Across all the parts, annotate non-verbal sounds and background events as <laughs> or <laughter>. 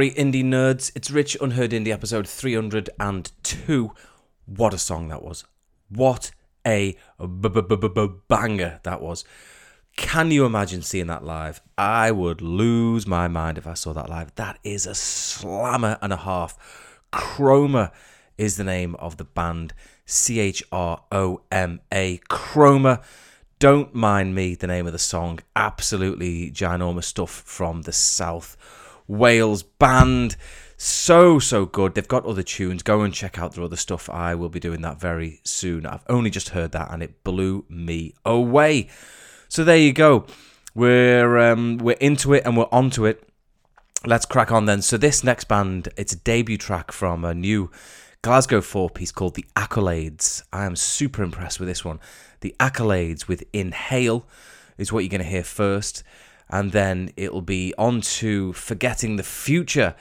story Indie Nerds. It's Rich Unheard Indie episode 302. What a song that was. What a banger that was. Can you imagine seeing that live? I would lose my mind if I saw that live. That is a slammer and a half. Chroma is the name of the band. C H R O M A. Chroma. Don't mind me, the name of the song. Absolutely ginormous stuff from the South Wales band. So, so good. They've got other tunes. Go and check out their other stuff. I will be doing that very soon. I've only just heard that and it blew me away. So there you go. We're um, we're into it and we're onto it. Let's crack on then. So this next band, it's a debut track from a new Glasgow four piece called The Accolades. I am super impressed with this one. The Accolades with Inhale is what you're going to hear first. And then it'll be on to Forgetting the Future,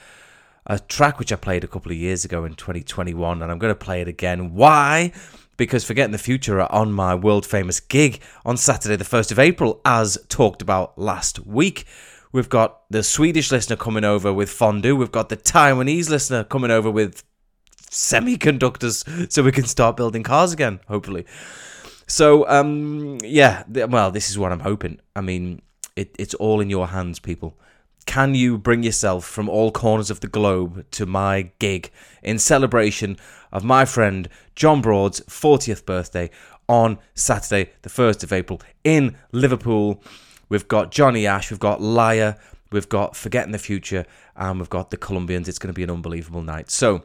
a track which I played a couple of years ago in 2021. And I'm going to play it again. Why? Because Forgetting the Future are on my world famous gig on Saturday, the 1st of April, as talked about last week. We've got the Swedish listener coming over with fondue. We've got the Taiwanese listener coming over with semiconductors so we can start building cars again, hopefully. So, um, yeah, well, this is what I'm hoping. I mean, it, it's all in your hands, people. Can you bring yourself from all corners of the globe to my gig in celebration of my friend John Broad's 40th birthday on Saturday, the 1st of April in Liverpool? We've got Johnny Ash, we've got Liar, we've got Forgetting the Future, and we've got the Colombians. It's going to be an unbelievable night. So,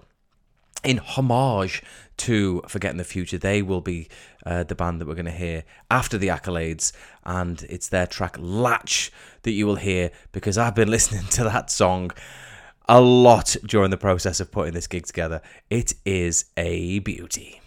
in homage to Forgetting the Future, they will be uh, the band that we're going to hear after the accolades, and it's their track Latch that you will hear because I've been <laughs> listening to that song a lot during the process of putting this gig together. It is a beauty.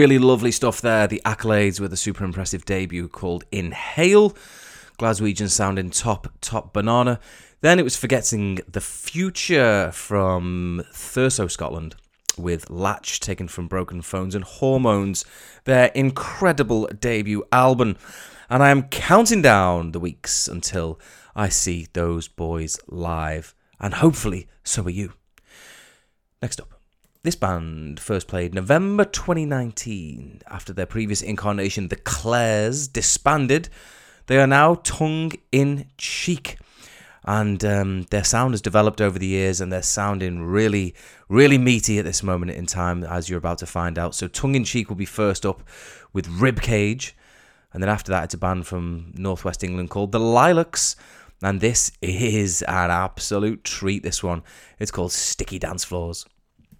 Really lovely stuff there. The accolades with a super impressive debut called Inhale. Glaswegian sounding top, top banana. Then it was Forgetting the Future from Thurso, Scotland, with Latch taken from Broken Phones and Hormones, their incredible debut album. And I am counting down the weeks until I see those boys live. And hopefully, so are you. Next up. This band first played November 2019. After their previous incarnation, The Clares, disbanded, they are now tongue in cheek. And um, their sound has developed over the years, and they're sounding really, really meaty at this moment in time, as you're about to find out. So, Tongue in Cheek will be first up with Ribcage. And then after that, it's a band from Northwest England called The Lilacs. And this is an absolute treat, this one. It's called Sticky Dance Floors.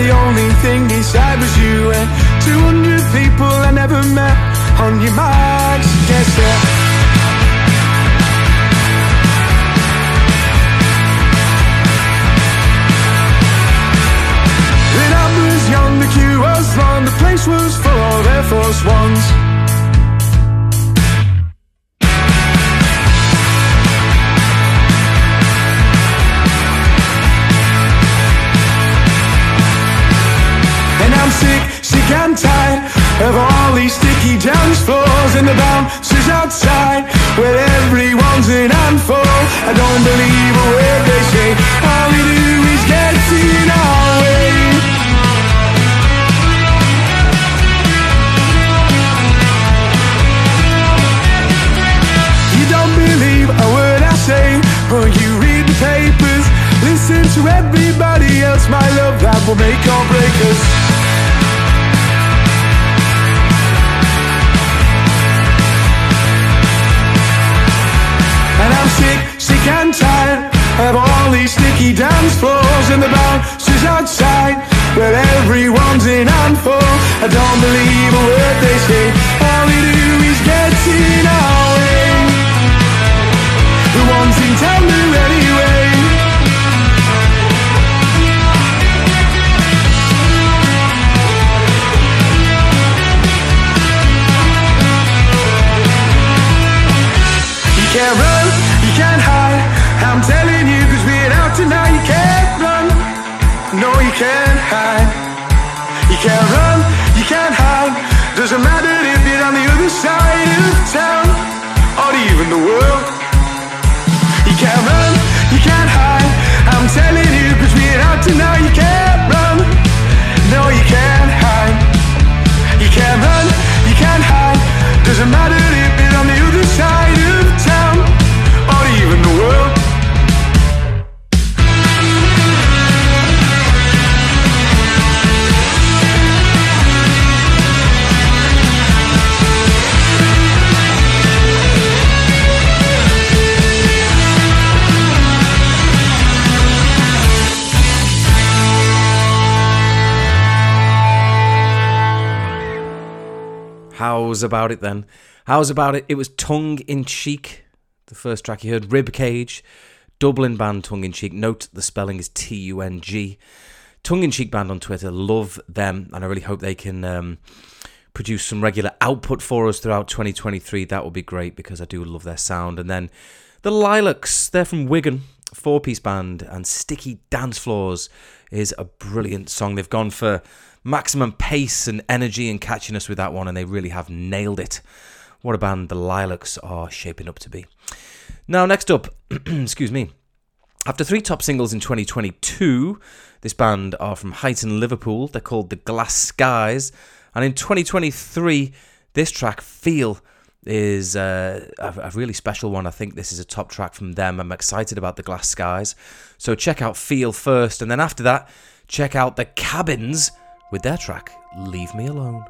the only thing inside was you And 200 people I never met On your marks, get set young, the queue was long, the place was full of Air Force Ones. tired of all these sticky dance floors and the bouncers outside where everyone's an handful. I don't believe a word they say. All we do is get in our way. You don't believe a word I say, but you read the papers, listen to everybody else. My love, that will make or break us. And tired Of all these sticky dance floors And the bouncers outside Where everyone's in handful. I don't believe a word they say. All we do is get in our way. The ones in town do anyway About it then? How's about it? It was Tongue in Cheek, the first track you heard. Rib Cage, Dublin band Tongue in Cheek. Note the spelling is T U N G. Tongue in Cheek band on Twitter. Love them, and I really hope they can um, produce some regular output for us throughout 2023. That would be great because I do love their sound. And then the Lilacs, they're from Wigan, four piece band, and Sticky Dance Floors is a brilliant song. They've gone for maximum pace and energy and catchiness with that one, and they really have nailed it. What a band the Lilacs are shaping up to be. Now, next up, <clears throat> excuse me. After three top singles in 2022, this band are from Huyton, Liverpool. They're called The Glass Skies. And in 2023, this track, Feel, is uh, a really special one. I think this is a top track from them. I'm excited about The Glass Skies. So check out Feel first. And then after that, check out The Cabins with their track, Leave Me Alone.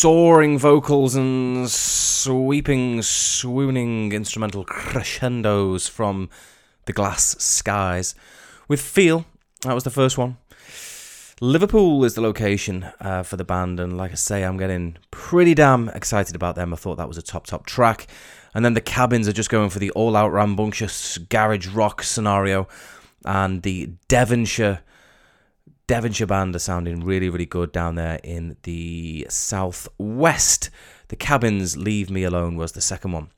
Soaring vocals and sweeping, swooning instrumental crescendos from the glass skies. With Feel, that was the first one. Liverpool is the location uh, for the band, and like I say, I'm getting pretty damn excited about them. I thought that was a top, top track. And then the cabins are just going for the all out rambunctious garage rock scenario, and the Devonshire Devonshire band are sounding really, really good down there in the southwest. The Cabins Leave Me Alone was the second one.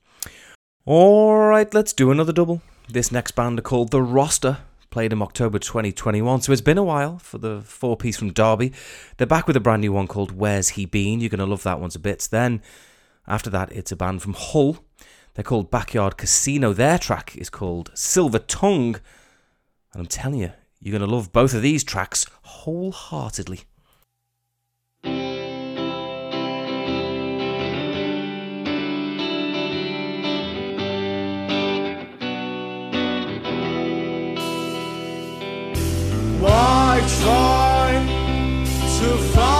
Alright, let's do another double. This next band are called The Roster, played in October 2021, so it's been a while for the four piece from Derby. They're back with a brand new one called Where's He Been? You're going to love that one to bits. Then, after that, it's a band from Hull. They're called Backyard Casino. Their track is called Silver Tongue. And I'm telling you, you're going to love both of these tracks wholeheartedly. Why try giving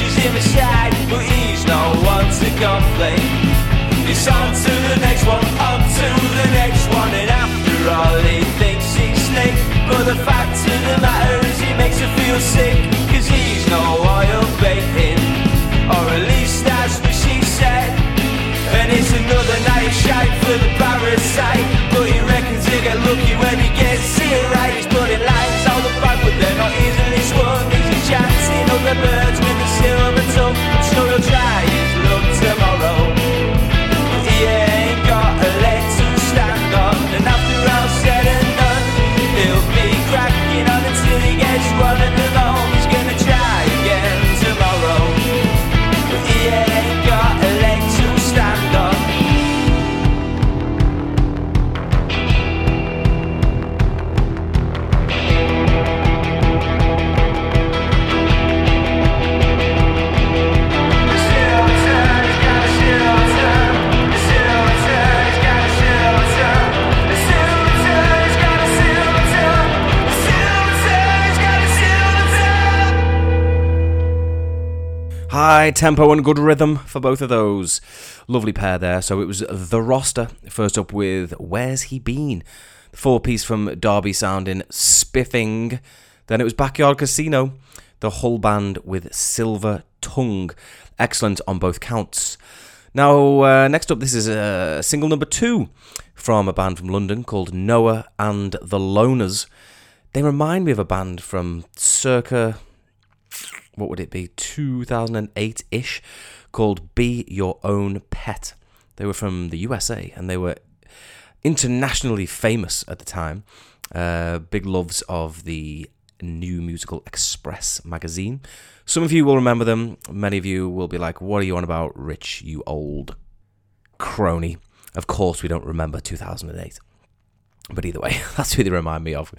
She brushes him aside, but he's no one to complain. It's on to the next one, on to the next one, and after all he thinks he's slick. But the fact of the matter is he makes her feel sick, cause he's no oil baiting, or at least that's what she said. And it's another night tempo and good rhythm for both of those. Lovely pair there. So it was The Roster, first up with Where's He Been? Four piece from Derby sounding Spiffing. Then it was Backyard Casino, the Hull Band with Silver Tongue. Excellent on both counts. Now, uh, next up, this is uh, single number two from a band from London called Noah and the Loners. They remind me of a band from circa what would it be 2008 ish called Be Your Own Pet. They were from the USA and they were internationally famous at the time. Uh, big loves of the New Musical Express magazine. Some of you will remember them. Many of you will be like, What are you on about, Rich, you old crony? Of course, we don't remember 2008. But either way, <laughs> that's who they remind me of.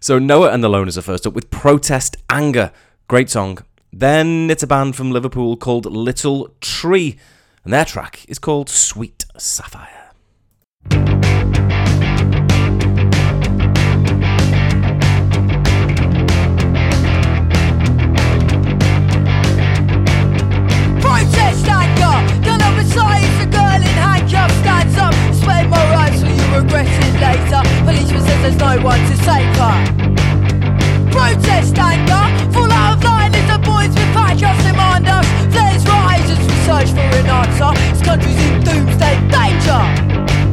So Noah and the Loners are first up with Protest Anger. Great song. Then it's a band from Liverpool called Little Tree, and their track is called Sweet Sapphire. Protest anger, up girl in handcuffs stands up. My you regret it later? Policeman says there's no one to save her. Protest anger, search for an answer. This country's in doomsday danger.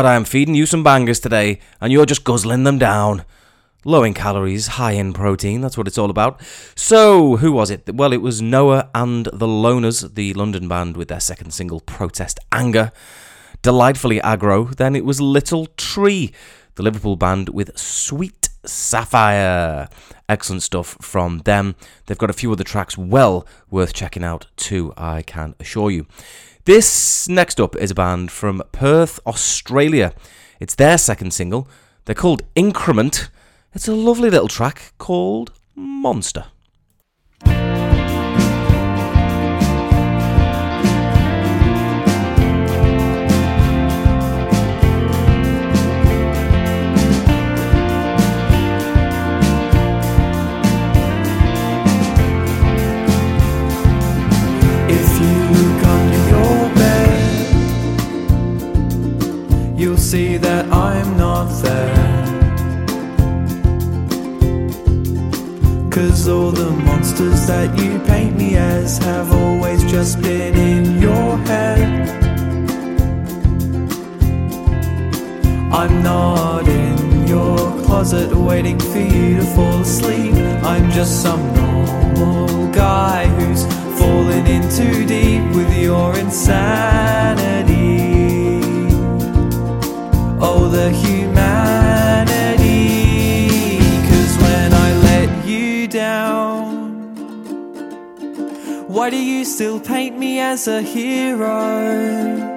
God, I am feeding you some bangers today, and you're just guzzling them down. Low in calories, high in protein, that's what it's all about. So, who was it? Well, it was Noah and the Loners, the London band, with their second single, Protest Anger. Delightfully aggro. Then it was Little Tree, the Liverpool band, with Sweet Sapphire. Excellent stuff from them. They've got a few other tracks well worth checking out, too, I can assure you. This next up is a band from Perth, Australia. It's their second single. They're called Increment. It's a lovely little track called Monster. See that I'm not there. Cause all the monsters that you paint me as have always just been in your head. I'm not in your closet waiting for you to fall asleep. I'm just some normal guy who's fallen in too deep with your insanity. Oh, the humanity. Cause when I let you down, why do you still paint me as a hero?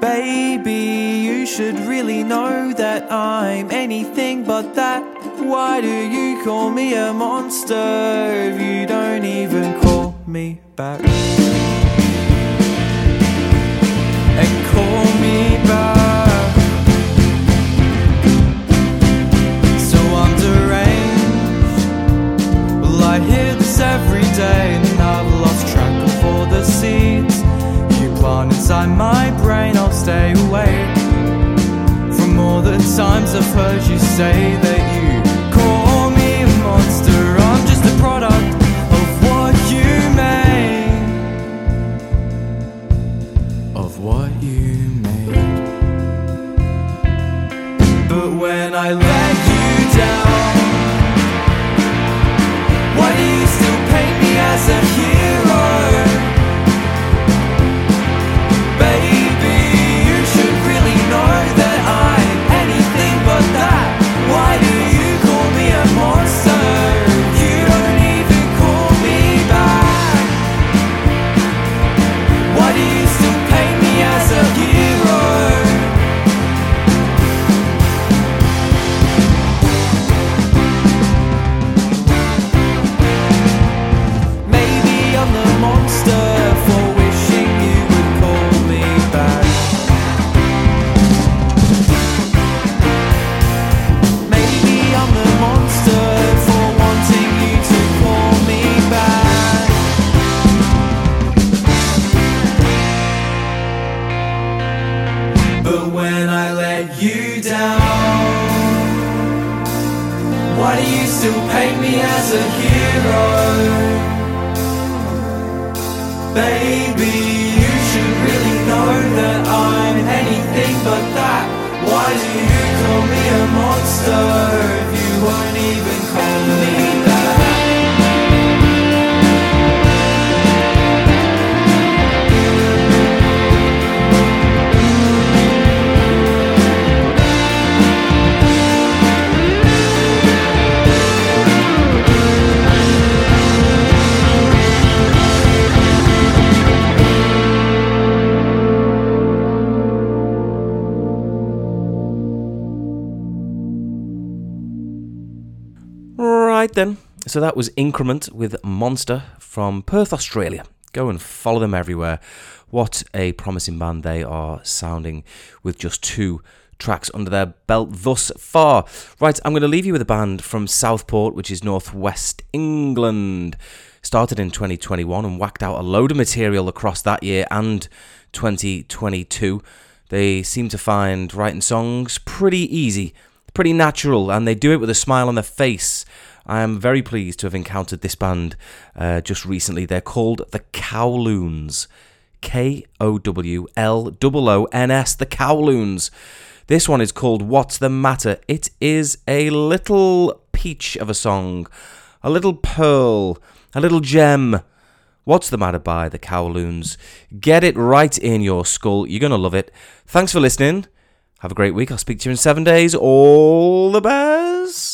Baby, you should really know that I'm anything but that. Why do you call me a monster if you don't even call me back? And call Baby, you should really know that I'm anything but that. Why do you call me a monster if you won't even call me So that was Increment with Monster from Perth, Australia. Go and follow them everywhere. What a promising band they are sounding with just two tracks under their belt thus far. Right, I'm going to leave you with a band from Southport, which is northwest England. Started in 2021 and whacked out a load of material across that year and 2022. They seem to find writing songs pretty easy, pretty natural, and they do it with a smile on their face. I am very pleased to have encountered this band uh, just recently. They're called the Kowloons. K O W L O O N S, the Kowloons. This one is called What's the Matter? It is a little peach of a song, a little pearl, a little gem. What's the Matter by the Kowloons? Get it right in your skull. You're going to love it. Thanks for listening. Have a great week. I'll speak to you in seven days. All the best.